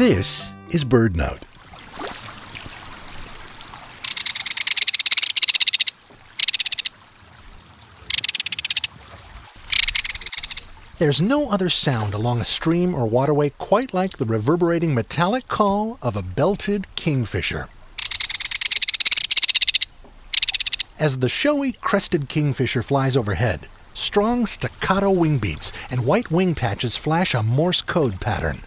This is BirdNote. There's no other sound along a stream or waterway quite like the reverberating metallic call of a belted kingfisher. As the showy crested kingfisher flies overhead, strong staccato wing beats and white wing patches flash a Morse code pattern.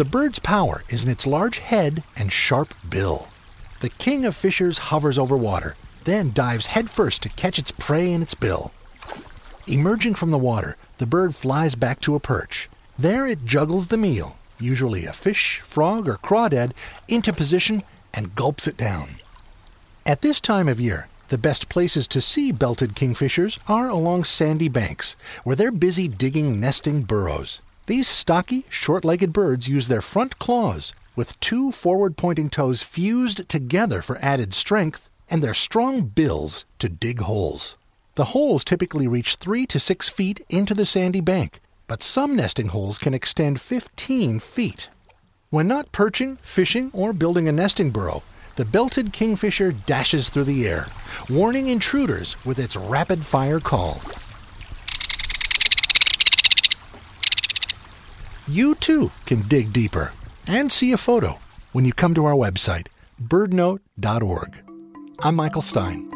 The bird's power is in its large head and sharp bill. The king of fishers hovers over water, then dives headfirst to catch its prey in its bill. Emerging from the water, the bird flies back to a perch. There it juggles the meal, usually a fish, frog, or crawdad, into position and gulps it down. At this time of year, the best places to see belted kingfishers are along sandy banks, where they're busy digging nesting burrows. These stocky, short legged birds use their front claws, with two forward pointing toes fused together for added strength, and their strong bills to dig holes. The holes typically reach 3 to 6 feet into the sandy bank, but some nesting holes can extend 15 feet. When not perching, fishing, or building a nesting burrow, the belted kingfisher dashes through the air, warning intruders with its rapid fire call. You too can dig deeper and see a photo when you come to our website, birdnote.org. I'm Michael Stein.